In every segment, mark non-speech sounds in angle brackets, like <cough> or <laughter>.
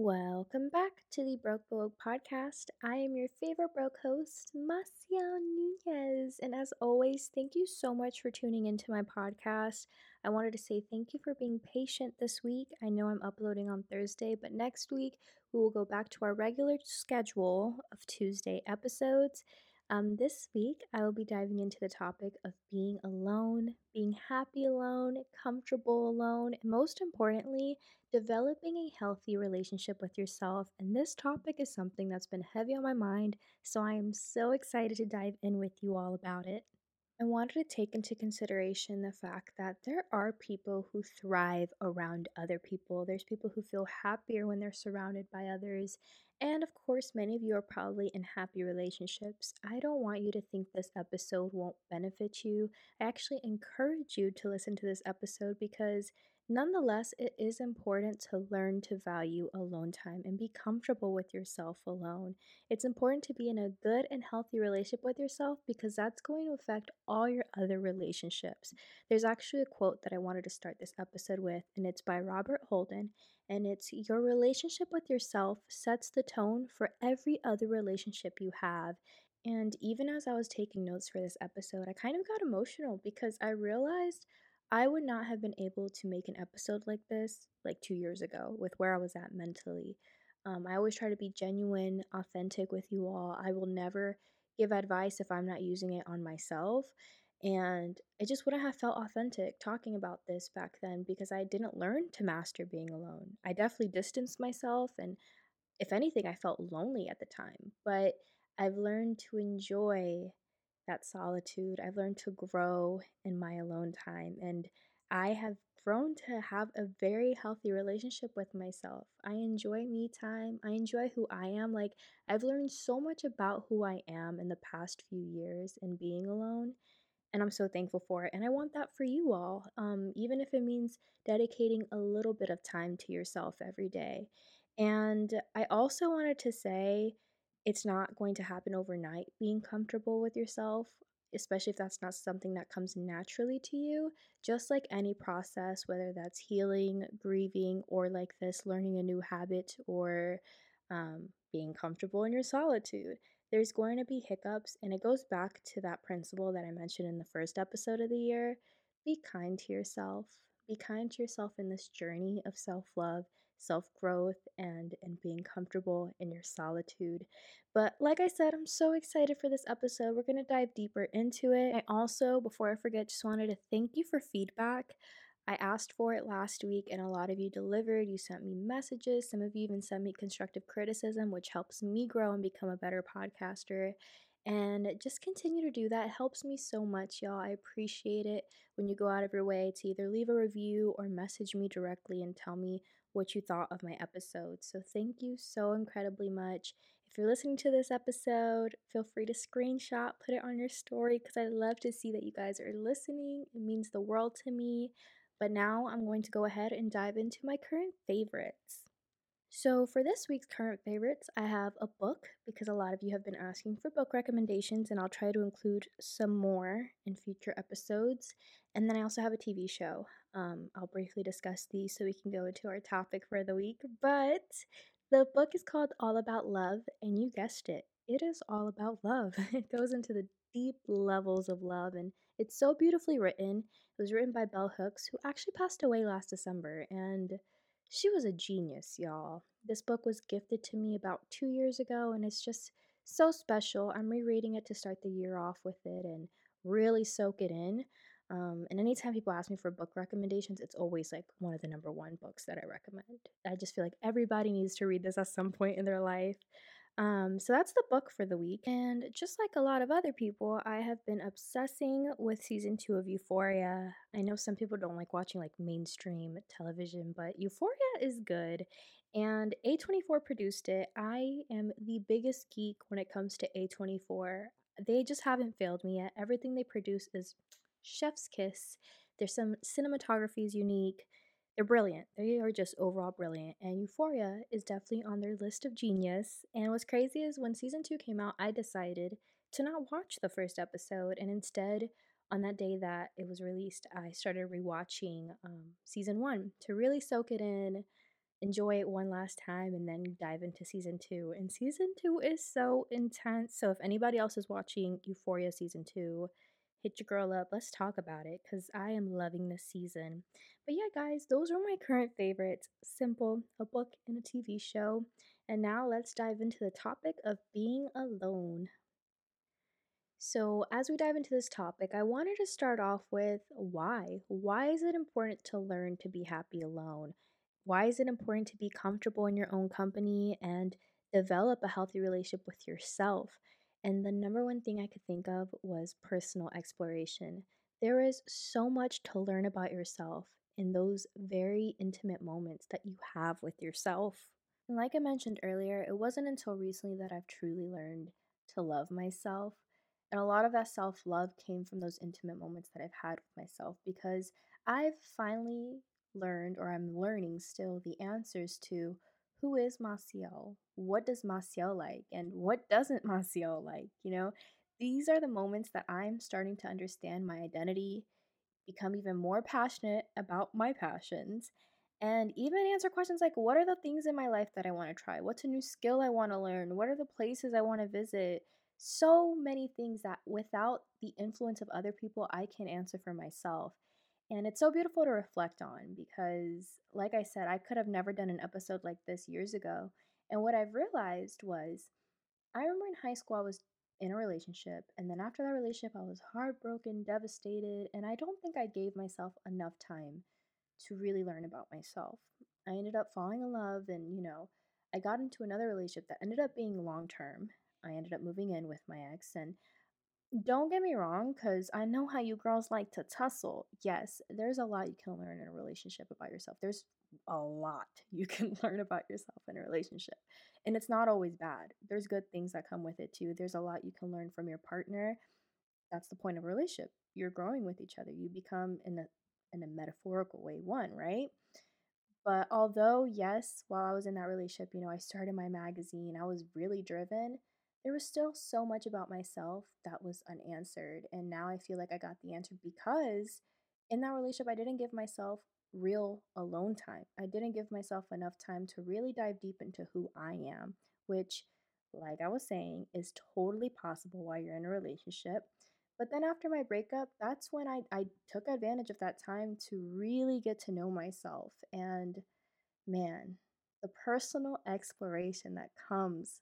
Welcome back to the Broke Broke podcast. I am your favorite broke host, Maciel Nunez. And as always, thank you so much for tuning into my podcast. I wanted to say thank you for being patient this week. I know I'm uploading on Thursday, but next week we will go back to our regular schedule of Tuesday episodes. Um, this week, I will be diving into the topic of being alone, being happy alone, comfortable alone, and most importantly, developing a healthy relationship with yourself. And this topic is something that's been heavy on my mind, so I am so excited to dive in with you all about it. I wanted to take into consideration the fact that there are people who thrive around other people. There's people who feel happier when they're surrounded by others. And of course, many of you are probably in happy relationships. I don't want you to think this episode won't benefit you. I actually encourage you to listen to this episode because Nonetheless, it is important to learn to value alone time and be comfortable with yourself alone. It's important to be in a good and healthy relationship with yourself because that's going to affect all your other relationships. There's actually a quote that I wanted to start this episode with, and it's by Robert Holden, and it's Your relationship with yourself sets the tone for every other relationship you have. And even as I was taking notes for this episode, I kind of got emotional because I realized I would not have been able to make an episode like this like two years ago with where I was at mentally. Um, I always try to be genuine, authentic with you all. I will never give advice if I'm not using it on myself. And I just wouldn't have felt authentic talking about this back then because I didn't learn to master being alone. I definitely distanced myself, and if anything, I felt lonely at the time. But I've learned to enjoy that solitude. I've learned to grow in my alone time and I have grown to have a very healthy relationship with myself. I enjoy me time. I enjoy who I am. Like, I've learned so much about who I am in the past few years in being alone, and I'm so thankful for it. And I want that for you all, um, even if it means dedicating a little bit of time to yourself every day. And I also wanted to say, it's not going to happen overnight being comfortable with yourself, especially if that's not something that comes naturally to you. Just like any process, whether that's healing, grieving, or like this, learning a new habit or um, being comfortable in your solitude, there's going to be hiccups. And it goes back to that principle that I mentioned in the first episode of the year be kind to yourself be kind to yourself in this journey of self-love self-growth and and being comfortable in your solitude but like i said i'm so excited for this episode we're going to dive deeper into it i also before i forget just wanted to thank you for feedback I asked for it last week and a lot of you delivered. You sent me messages. Some of you even sent me constructive criticism, which helps me grow and become a better podcaster. And just continue to do that. It helps me so much, y'all. I appreciate it when you go out of your way to either leave a review or message me directly and tell me what you thought of my episode. So, thank you so incredibly much. If you're listening to this episode, feel free to screenshot, put it on your story because I love to see that you guys are listening. It means the world to me. But now I'm going to go ahead and dive into my current favorites. So, for this week's current favorites, I have a book because a lot of you have been asking for book recommendations, and I'll try to include some more in future episodes. And then I also have a TV show. Um, I'll briefly discuss these so we can go into our topic for the week. But the book is called All About Love, and you guessed it, it is all about love. <laughs> it goes into the deep levels of love, and it's so beautifully written. It was written by Bell Hooks, who actually passed away last December, and she was a genius, y'all. This book was gifted to me about two years ago, and it's just so special. I'm rereading it to start the year off with it and really soak it in. Um, and anytime people ask me for book recommendations, it's always like one of the number one books that I recommend. I just feel like everybody needs to read this at some point in their life. Um, so that's the book for the week. And just like a lot of other people, I have been obsessing with season two of Euphoria. I know some people don't like watching like mainstream television, but Euphoria is good. And A24 produced it. I am the biggest geek when it comes to A24. They just haven't failed me yet. Everything they produce is chef's kiss. There's some cinematography is unique they're brilliant. They are just overall brilliant. And Euphoria is definitely on their list of genius. And what's crazy is when season two came out, I decided to not watch the first episode. And instead, on that day that it was released, I started rewatching um, season one to really soak it in, enjoy it one last time and then dive into season two. And season two is so intense. So if anybody else is watching Euphoria season two, hit your girl up. Let's talk about it because I am loving this season. But yeah, guys, those are my current favorites simple, a book and a TV show. And now let's dive into the topic of being alone. So, as we dive into this topic, I wanted to start off with why. Why is it important to learn to be happy alone? Why is it important to be comfortable in your own company and develop a healthy relationship with yourself? And the number one thing I could think of was personal exploration. There is so much to learn about yourself in those very intimate moments that you have with yourself. And like I mentioned earlier, it wasn't until recently that I've truly learned to love myself and a lot of that self love came from those intimate moments that I've had with myself because I've finally learned, or I'm learning still, the answers to who is Maciel? What does Maciel like? And what doesn't <laughs> Maciel like? You know, these are the moments that I'm starting to understand my identity, become even more passionate about my passions, and even answer questions like what are the things in my life that I want to try? What's a new skill I want to learn? What are the places I want to visit? so many things that without the influence of other people, I can answer for myself. And it's so beautiful to reflect on because, like I said, I could have never done an episode like this years ago. And what I've realized was I remember in high school, I was in a relationship. And then after that relationship, I was heartbroken, devastated. And I don't think I gave myself enough time to really learn about myself. I ended up falling in love and, you know, I got into another relationship that ended up being long term. I ended up moving in with my ex. And don't get me wrong, because I know how you girls like to tussle. Yes, there's a lot you can learn in a relationship about yourself. There's a lot you can <laughs> learn about yourself in a relationship. And it's not always bad. There's good things that come with it too. There's a lot you can learn from your partner. That's the point of a relationship. You're growing with each other. You become in a in a metaphorical way one, right? But although, yes, while I was in that relationship, you know, I started my magazine, I was really driven there was still so much about myself that was unanswered. And now I feel like I got the answer because in that relationship, I didn't give myself real alone time. I didn't give myself enough time to really dive deep into who I am, which, like I was saying, is totally possible while you're in a relationship. But then after my breakup, that's when I, I took advantage of that time to really get to know myself. And man, the personal exploration that comes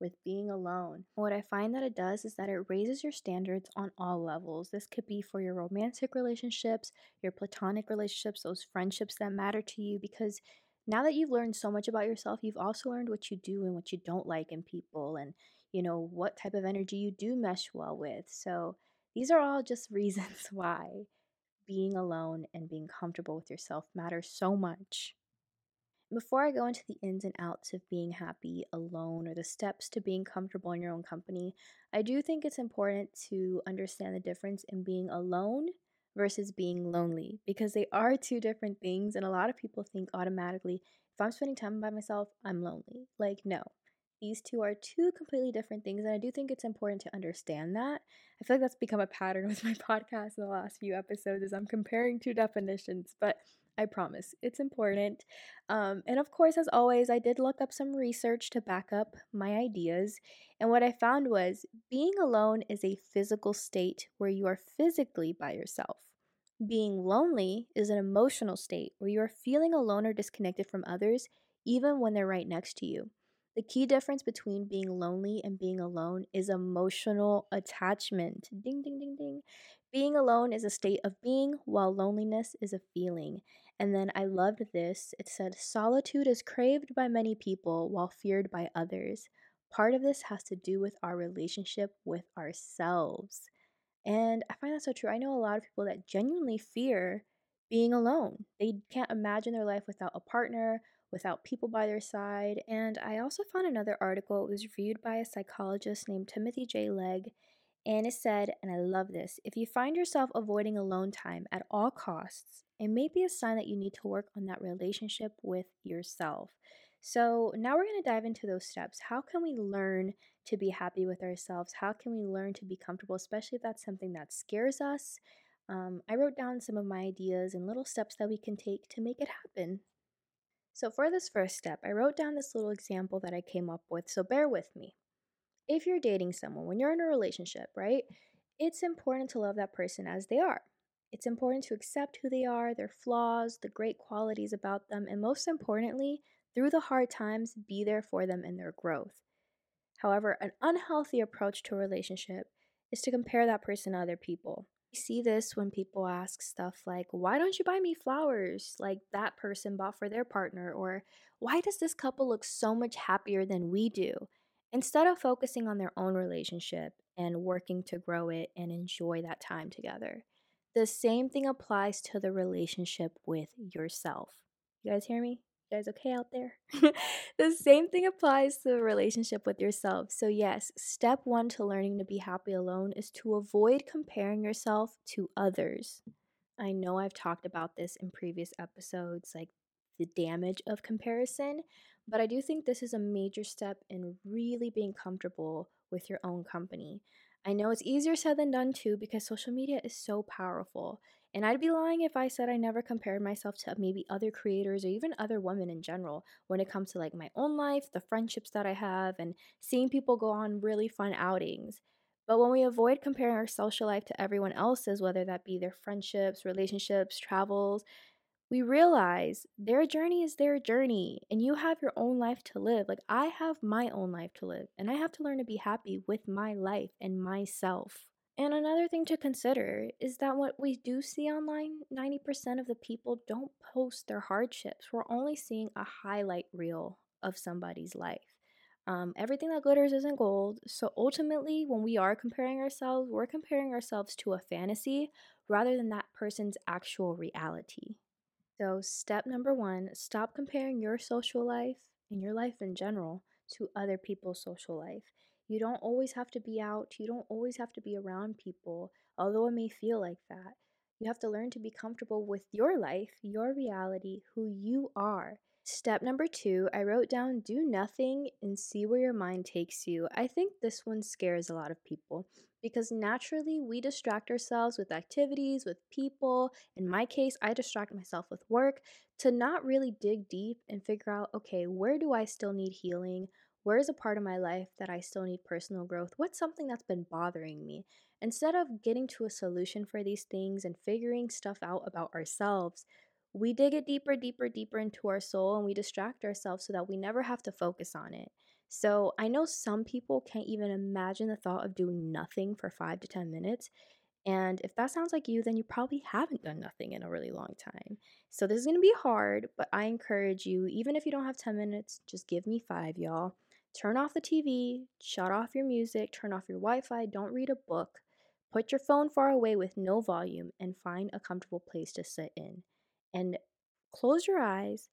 with being alone. What I find that it does is that it raises your standards on all levels. This could be for your romantic relationships, your platonic relationships, those friendships that matter to you, because now that you've learned so much about yourself, you've also learned what you do and what you don't like in people and, you know, what type of energy you do mesh well with. So these are all just <laughs> reasons why being alone and being comfortable with yourself matters so much. Before I go into the ins and outs of being happy alone or the steps to being comfortable in your own company, I do think it's important to understand the difference in being alone versus being lonely because they are two different things. And a lot of people think automatically, if I'm spending time by myself, I'm lonely. Like, no, these two are two completely different things. And I do think it's important to understand that. I feel like that's become a pattern <laughs> with my podcast in the last few episodes is I'm comparing two definitions, but I promise. It's important. Um, and of course, as always, I did look up some research to back up my ideas. And what I found was being alone is a physical state where you are physically by yourself. Being lonely is an emotional state where you are feeling alone or disconnected from others, even when they're right next to you. The key difference between being lonely and being alone is emotional attachment. Ding, ding, ding, ding. Being alone is a state of being, while loneliness is a feeling. And then I loved this. It said, Solitude is craved by many people while feared by others. Part of this has to do with our relationship with ourselves. And I find that so true. I know a lot of people that genuinely fear being alone. They can't imagine their life without a partner, without people by their side. And I also found another article. It was reviewed by a psychologist named Timothy J. Legg. And it said, and I love this if you find yourself avoiding alone time at all costs, it may be a sign that you need to work on that relationship with yourself. So, now we're going to dive into those steps. How can we learn to be happy with ourselves? How can we learn to be comfortable, especially if that's something that scares us? Um, I wrote down some of my ideas and little steps that we can take to make it happen. So, for this first step, I wrote down this little example that I came up with, so bear with me. If you're dating someone, when you're in a relationship, right, it's important to love that person as they are. It's important to accept who they are, their flaws, the great qualities about them, and most importantly, through the hard times, be there for them in their growth. However, an unhealthy approach to a relationship is to compare that person to other people. See this when people ask stuff like, Why don't you buy me flowers like that person bought for their partner? Or why does this couple look so much happier than we do? Instead of focusing on their own relationship and working to grow it and enjoy that time together. The same thing applies to the relationship with yourself. You guys hear me? You guys okay out there? <laughs> the same thing applies to the relationship with yourself. So, yes, step one to learning to be happy alone is to avoid comparing yourself to others. I know I've talked about this in previous episodes, like the damage of comparison, but I do think this is a major step in really being comfortable with your own company. I know it's easier said than done too because social media is so powerful. And I'd be lying if I said I never compared myself to maybe other creators or even other women in general when it comes to like my own life, the friendships that I have, and seeing people go on really fun outings. But when we avoid comparing our social life to everyone else's, whether that be their friendships, relationships, travels, we realize their journey is their journey and you have your own life to live. Like I have my own life to live and I have to learn to be happy with my life and myself. And another thing to consider is that what we do see online, 90% of the people don't post their hardships. We're only seeing a highlight reel of somebody's life. Um, everything that glitters isn't gold. So ultimately, when we are comparing ourselves, we're comparing ourselves to a fantasy rather than that person's actual reality. So, step number one stop comparing your social life and your life in general to other people's social life. You don't always have to be out, you don't always have to be around people, although it may feel like that. You have to learn to be comfortable with your life, your reality, who you are. Step number two, I wrote down do nothing and see where your mind takes you. I think this one scares a lot of people because naturally we distract ourselves with activities, with people. In my case, I distract myself with work to not really dig deep and figure out okay, where do I still need healing? Where is a part of my life that I still need personal growth? What's something that's been bothering me? Instead of getting to a solution for these things and figuring stuff out about ourselves, we dig it deeper, deeper, deeper into our soul and we distract ourselves so that we never have to focus on it. So I know some people can't even imagine the thought of doing nothing for five to 10 minutes. And if that sounds like you, then you probably haven't done nothing in a really long time. So this is gonna be hard, but I encourage you, even if you don't have 10 minutes, just give me five, y'all. Turn off the TV, shut off your music, turn off your Wi Fi, don't read a book. Put your phone far away with no volume and find a comfortable place to sit in. And close your eyes.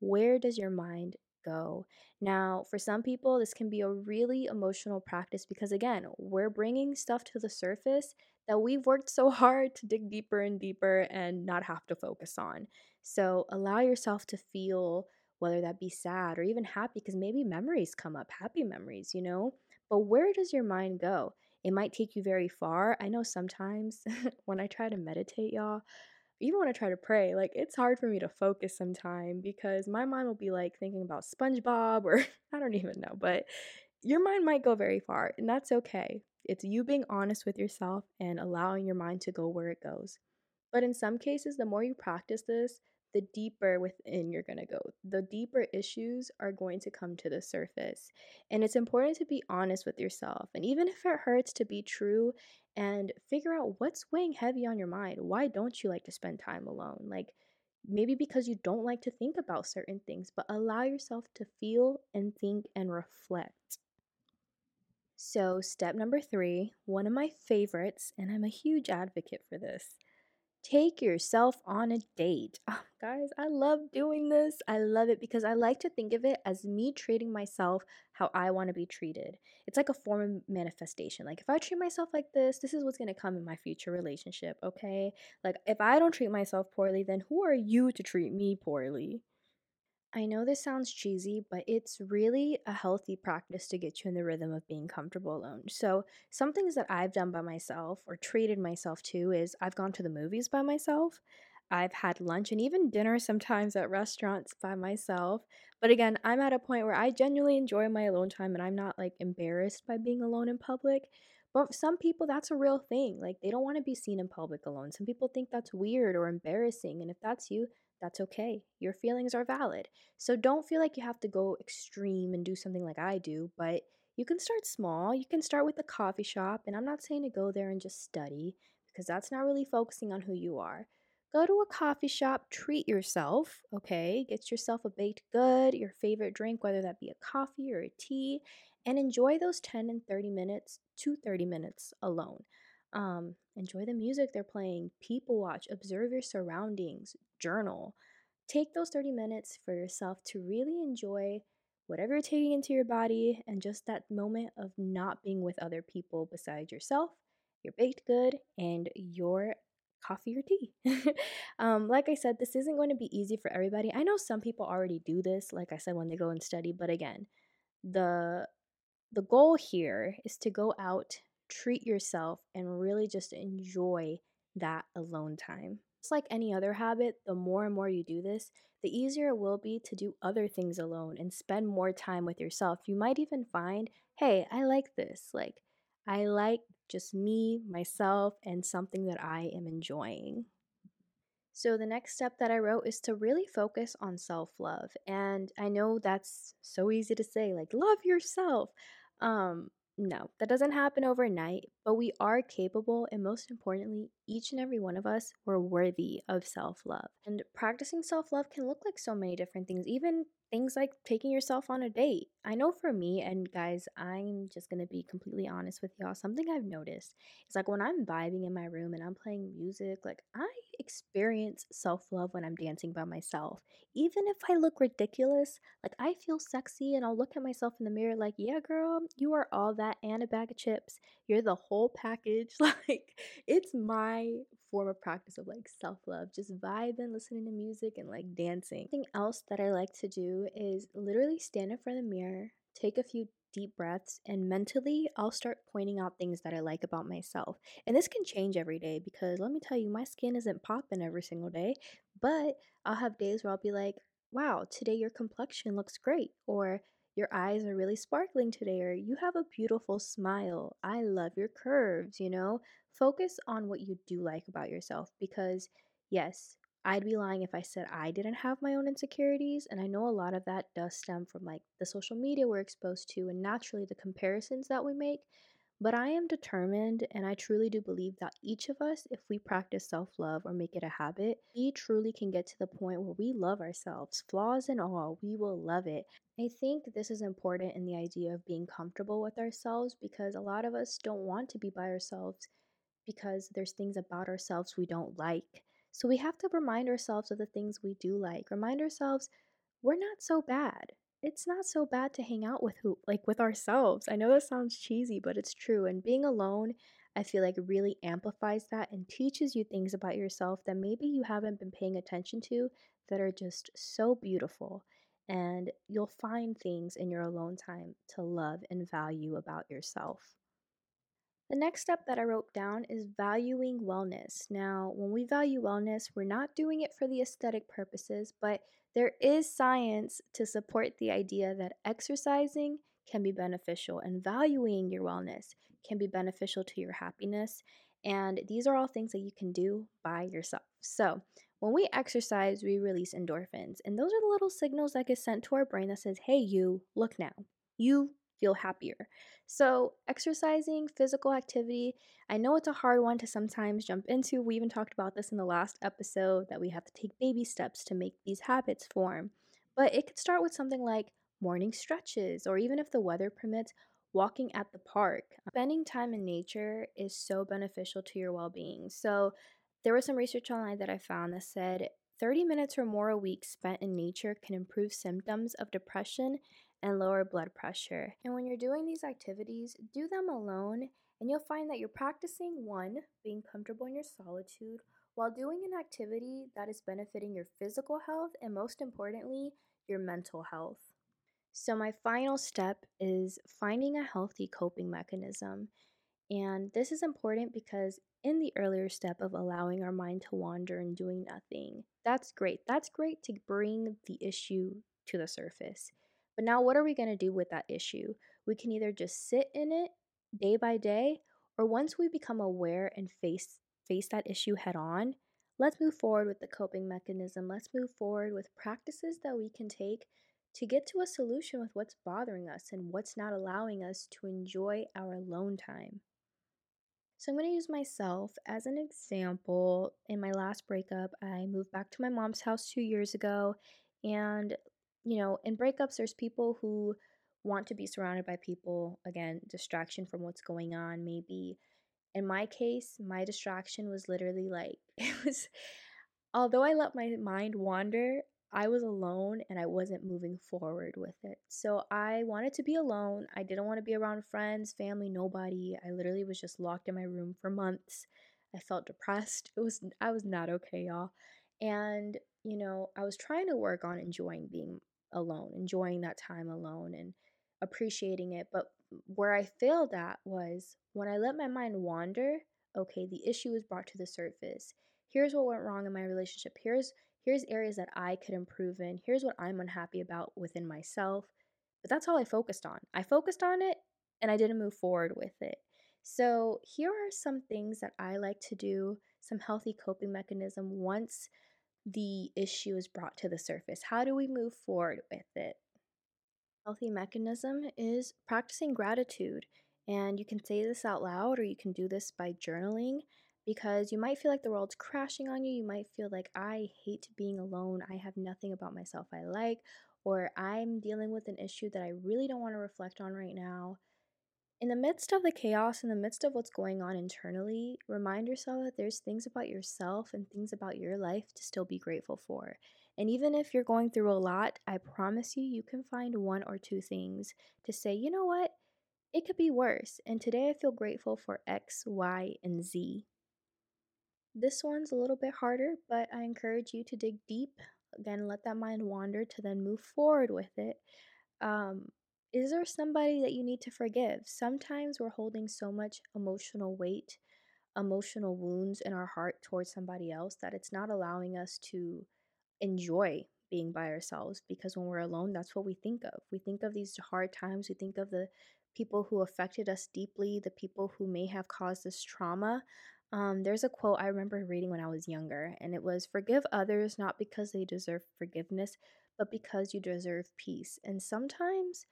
Where does your mind go? Now, for some people, this can be a really emotional practice because, again, we're bringing stuff to the surface that we've worked so <laughs> hard to dig deeper and deeper and not have to focus on. So, allow yourself to feel whether that be sad or even happy, because maybe memories come up, happy memories, you know? But where does your mind go? It might take you very far. I know sometimes <laughs> when I try to meditate, y'all, even when I try to pray, like it's hard for me to focus sometime because my mind will be like thinking about SpongeBob or <laughs> I don't even know, but your mind might go very far, and that's okay. It's you being honest with yourself and allowing your mind to go where it goes. But in some cases, the more you practice this, the deeper within you're going to go. The deeper issues are going to come to the surface. And it's important to be honest with yourself. And even if it hurts to be true and figure out what's weighing heavy on your mind. Why don't you like to spend time alone? Like maybe because you don't like to think about certain things, but allow yourself to feel and think and reflect. So, step number three, one of my favorites, and I'm a huge advocate for this Take yourself on a date. <laughs> Oh, guys, I love doing this. I love it because I like to think of it as me treating myself how I want to be treated. It's like a form of manifestation. Like, if I treat myself like this, this is what's going to come in my future relationship, okay? Like, if I don't treat myself poorly, then who are you to treat me poorly? I know this sounds cheesy, but it's really a healthy practice to get you in the rhythm of being comfortable alone. So, some things that I've done by myself or treated myself to is I've gone to the movies by myself. I've had lunch and even dinner sometimes at restaurants by myself. But again, I'm at a point where I genuinely enjoy my alone time and I'm not like embarrassed by being alone in public. But some people, that's a real thing. Like, they don't want to be seen in public alone. Some people think that's weird or embarrassing. And if that's you, that's okay. Your feelings are valid. So don't feel like you have to go extreme and do something like I do, but you can start small. You can start with a coffee shop. And I'm not saying to go there and just study because that's not really focusing on who you are. Go to a coffee shop, treat yourself, okay? Get yourself a baked good, your favorite drink, whether that be a coffee or a tea, and enjoy those 10 and 30 minutes to 30 minutes alone. Um, enjoy the music they're playing, people watch, observe your surroundings, journal. Take those 30 minutes for yourself to really enjoy whatever you're taking into your body and just that moment of not being with other people besides yourself, your baked good, and your coffee or tea. <laughs> um, like I said, this isn't going to be easy for everybody. I know some people already do this, like I said, when they go and study, but again, the the goal here is to go out, treat yourself, and really just enjoy that alone time. It's like any other habit, the more and more you do this, the easier it will be to do other things alone and spend more time with yourself. You might even find, hey, I like this. Like, I like just me, myself, and something that I am enjoying. So, the next step that I wrote is to really focus on self love. And I know that's so easy to say, like, love yourself. Um, no, that doesn't happen overnight, but we are capable, and most importantly, each and every one of us were worthy of self love. And practicing self love can look like so many different things, even things like taking yourself on a date. I know for me, and guys, I'm just gonna be completely honest with y'all. Something I've noticed is like when I'm vibing in my room and I'm playing music, like I experience self love when I'm dancing by myself. Even if I look ridiculous, like I feel sexy and I'll look at myself in the mirror, like, yeah, girl, you are all that and a bag of chips. You're the whole package. <laughs> Like, it's my form of practice of like self love, just vibing, listening to music, and like dancing. Something else that I like to do is literally stand in front of the mirror, take a few deep breaths, and mentally I'll start pointing out things that I like about myself. And this can change every day because let me tell you, my skin isn't popping every single day, but I'll have days where I'll be like, wow, today your complexion looks great, or your eyes are really sparkling today, or you have a beautiful smile. I love your curves, you know? Focus on what you do like about yourself because, yes, I'd be lying if I said I didn't have my own insecurities. And I know a lot of that does stem from like the social media we're exposed to and naturally the comparisons that we make. But I am determined and I truly do believe that each of us, if we practice self love or make it a habit, we truly can get to the point where we love ourselves, flaws and all, we will love it. I think this is important in the idea of being comfortable with ourselves because a lot of us don't want to be by ourselves because there's things about ourselves we don't like. So we have to remind ourselves of the things we do like. Remind ourselves we're not so bad. It's not so bad to hang out with who like with ourselves. I know that sounds cheesy, but it's true. And being alone, I feel like really amplifies that and teaches you things about yourself that maybe you haven't been paying attention to that are just so beautiful. And you'll find things in your alone time to love and value about yourself. The next step that I wrote down is valuing wellness. Now, when we value wellness, we're not doing it for the aesthetic purposes, but there is science to support the idea that exercising can be beneficial and valuing your wellness can be beneficial to your happiness. And these are all things that you can do by yourself. So, when we exercise, we release endorphins, and those are the little signals that get sent to our brain that says, hey, you, look now. You feel happier. So, exercising, physical activity, I know it's a hard one to sometimes jump into. We even talked about this in the last episode that we have to take baby steps to make these habits form. But it could start with something like morning stretches, or even if the weather permits, walking at the park. Spending time in nature is so beneficial to your well being. So, there was some research online that I found that said 30 minutes or more a week spent in nature can improve symptoms of depression and lower blood pressure. And when you're doing these activities, do them alone, and you'll find that you're practicing one, being comfortable in your solitude, while doing an activity that is benefiting your physical health and most importantly, your mental health. So, my final step is finding a healthy coping mechanism. And this is important because in the earlier step of allowing our mind to wander and doing nothing. That's great. That's great to bring the issue to the surface. But now, what are we going to do with that issue? We can either just sit in it day by day, or once we become aware and face face that issue head on, let's move forward with the coping mechanism. Let's move forward with practices that we can take to get to a solution with what's bothering us and what's not allowing us to enjoy our alone time. So I'm going to use myself as an example. In my last breakup, I moved back to my mom's house two years ago. And, you know, in breakups, there's people who want to be surrounded by people. Again, distraction from what's going on, maybe. In my case, my distraction was literally like, <laughs> it was, although I let my mind wander, I was alone and I wasn't moving forward with it. So I wanted to be alone. I didn't want to be around friends, family, nobody. I literally was just locked in my room for months. I felt depressed. It was I was not okay, y'all. And, you know, I was trying to work on enjoying being alone, enjoying that time alone and appreciating it. But where I failed at was when I let my mind wander, okay, the issue was brought to the surface. Here's what went wrong in my relationship. Here's here's areas that I could improve in. Here's what I'm unhappy about within myself. But that's all I focused on. I focused on it and I didn't move forward with it. So, here are some things that I like to do, some healthy coping mechanism once the issue is brought to the surface. How do we move forward with it? Healthy mechanism is practicing gratitude. And you can say this out loud or you can do this by journaling because you might feel like the world's crashing on you. You might feel like, I hate being alone. I have nothing about myself I like, or I'm dealing with an issue that I really don't want to reflect on right now. In the midst of the chaos, in the midst of what's going on internally, remind yourself that there's things about yourself and things about your life to still be grateful for. And even if you're going through a lot, I promise you, you can find one or two things to say, you know what? It could be worse. And today I feel grateful for X, Y, and Z. This one's a little bit harder, but I encourage you to dig deep. Again, let that mind wander to then move forward with it. Um, is there somebody that you need to forgive? Sometimes we're holding so much emotional weight, emotional wounds in our heart towards somebody else that it's not allowing us to enjoy being by ourselves because when we're alone, that's what we think of. We think of these hard times, we think of the people who affected us deeply, the people who may have caused this trauma. Um, there's a quote I remember reading when I was younger, and it was Forgive others not because they deserve forgiveness, but because you deserve peace. And sometimes,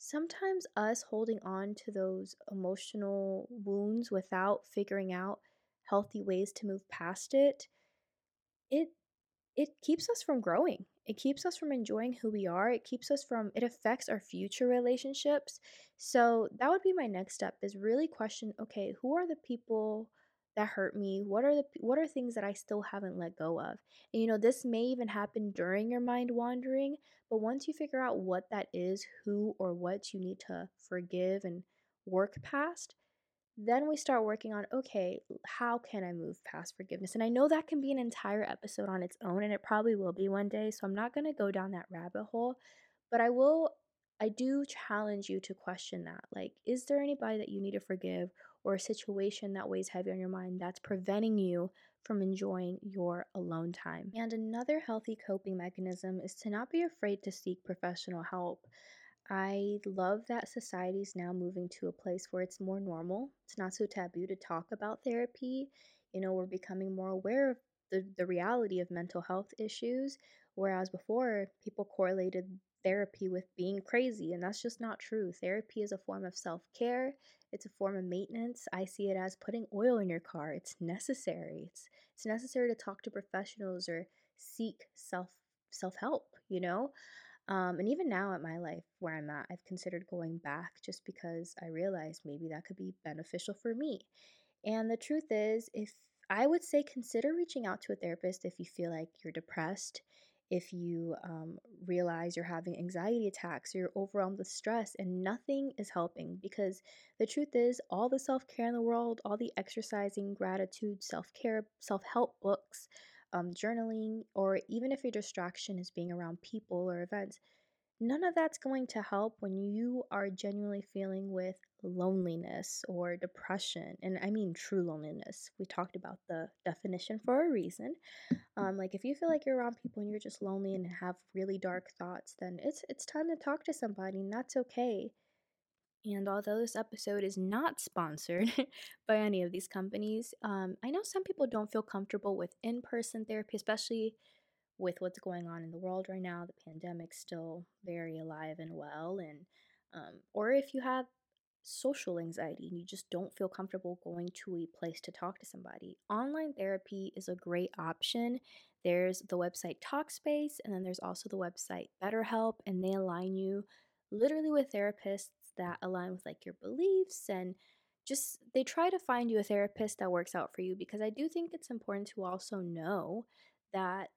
sometimes us holding on to those emotional wounds without figuring out healthy ways to move past it, it it keeps us from growing. It keeps us from enjoying who we are. It keeps us from it affects our future relationships. So that would be my next step is really question, okay, who are the people that hurt me what are the what are things that i still haven't let go of? And you know this may even happen during your mind wandering but once you figure out what that is who or what you need to forgive and work past then we start working on okay how can i move past forgiveness? And i know that can be an entire episode on its own and it probably will be one day so i'm not going to go down that rabbit hole but i will i do challenge you to question that like is there anybody that you need to forgive or a situation that weighs heavy on your mind that's preventing you from enjoying your alone time. And another healthy coping mechanism is to not be afraid to seek professional help. I love that society is now moving to a place where it's more normal. It's not so taboo to talk about therapy. You know, we're becoming more aware of the, the reality of mental health issues, whereas before people correlated therapy with being crazy, and that's just not true. Therapy is a form of self care, it's a form of maintenance. I see it as putting oil in your car. It's necessary. It's it's necessary to talk to professionals or seek self self help. You know. Um, and even now at my life where I'm at, I've considered going back just because I realized maybe that could be beneficial for me. And the truth is, if I would say consider reaching out to a therapist if you feel like you're depressed, if you um, realize you're having anxiety attacks or you're overwhelmed with stress and nothing is helping because the truth is all the self-care in the world all the exercising gratitude self-care self-help books um, journaling or even if your distraction is being around people or events none of that's going to help when you are genuinely feeling with loneliness or depression. And I mean true loneliness. We talked about the definition for a reason. Um, like if you feel like you're around people and you're just lonely and have really dark thoughts, then it's it's time to talk to somebody, and that's okay. And although this episode is not sponsored <laughs> by any of these companies, um, I know some people don't feel comfortable with in person therapy, especially with what's going on in the world right now. The pandemic's still very alive and well, and um, or if you have social anxiety and you just don't feel comfortable going to a place to talk to somebody, online therapy is a great option. There's the website Talkspace, and then there's also the website BetterHelp, and they align you literally with therapists that align with like your beliefs and just they try to find you a therapist that works out for you because I do think it's important to also know that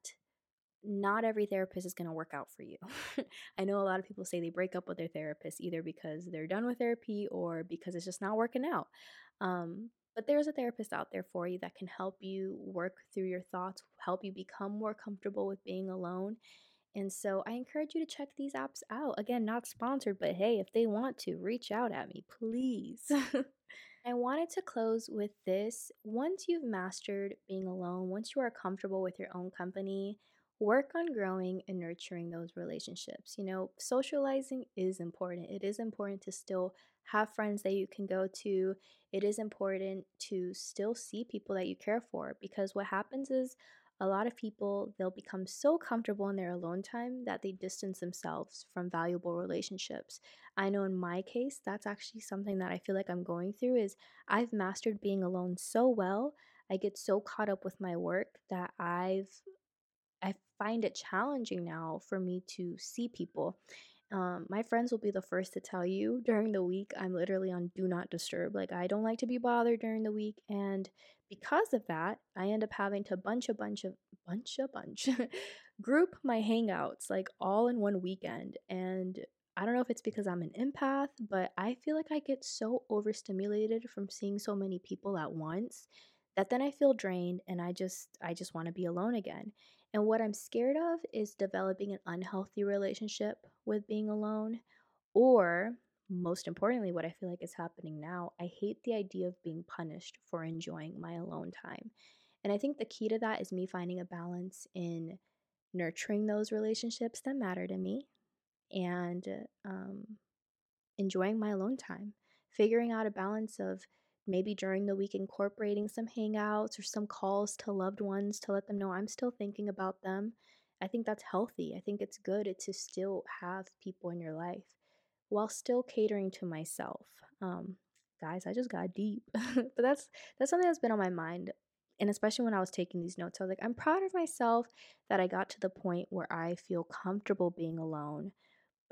not every therapist is going to work out for you. <laughs> I know a lot of people say they break up with their therapist either because they're done with therapy or because it's just not working out. Um, but there's a therapist out there for you that can help you work through your thoughts, help you become more comfortable with being alone. And so I encourage you to check these apps out. Again, not sponsored, but hey, if they want to, reach out at me, please. <laughs> I wanted to close with this. Once you've mastered being alone, once you are comfortable with your own company, work on growing and nurturing those relationships. You know, socializing is important. It is important to still have friends that you can go to. It is important to still see people that you care for because what happens is a lot of people they'll become so comfortable in their alone time that they distance themselves from valuable relationships. I know in my case that's actually something that I feel like I'm going through is I've mastered being alone so well. I get so caught up with my work that I've I find it challenging now for me to see people. Um, my friends will be the first to tell you during the week I'm literally on do not disturb. Like I don't like to be bothered during the week, and because of that, I end up having to bunch a bunch of bunch a bunch <laughs> group my hangouts like all in one weekend. And I don't know if it's because I'm an empath, but I feel like I get so overstimulated from seeing so many people at once that then I feel drained and I just I just want to be alone again. And what I'm scared of is developing an unhealthy relationship with being alone. Or, most importantly, what I feel like is happening now, I hate the idea of being punished for enjoying my alone time. And I think the key to that is me finding a balance in nurturing those relationships that matter to me and um, enjoying my alone time, figuring out a balance of maybe during the week incorporating some hangouts or some calls to loved ones to let them know I'm still thinking about them. I think that's healthy. I think it's good to still have people in your life while still catering to myself. Um, guys, I just got deep, <laughs> but that's that's something that's been on my mind, and especially when I was taking these notes, I was like, I'm proud of myself that I got to the point where I feel comfortable being alone,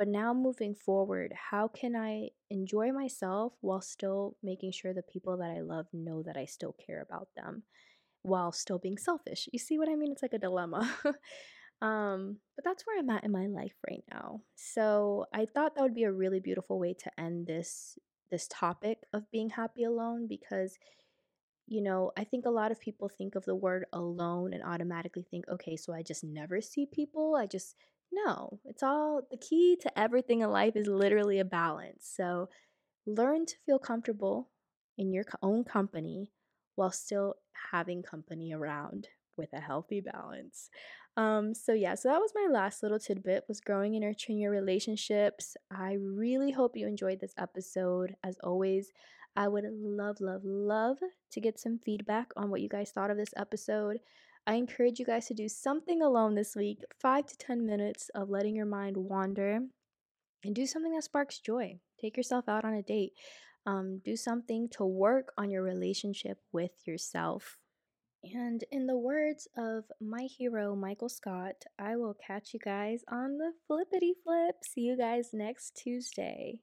but now moving forward, how can I enjoy myself while still making sure the people that I love know that I still care about them while still being selfish? You see what I mean? It's like a dilemma. <laughs> um, but that's where I'm at in my life right now. So I thought that would be a really beautiful way to end this this topic of being happy alone because you know, I think a lot of people think of the word alone and automatically think, okay, so I just never see people. I just no, it's all the key to everything in life is literally a balance. So learn to feel comfortable in your own company while still having company around with a healthy balance. Um, so yeah, so that was my last little tidbit was growing and nurturing your relationships. I really hope you enjoyed this episode. As always, I would love, love, love to get some feedback on what you guys thought of this episode. I encourage you guys to do something alone this week, five to 10 minutes of letting your mind wander and do something that sparks joy. Take yourself out on a date. Um, do something to work on your relationship with yourself. And in the words of my hero, Michael Scott, I will catch you guys on the flippity flip. See you guys next Tuesday.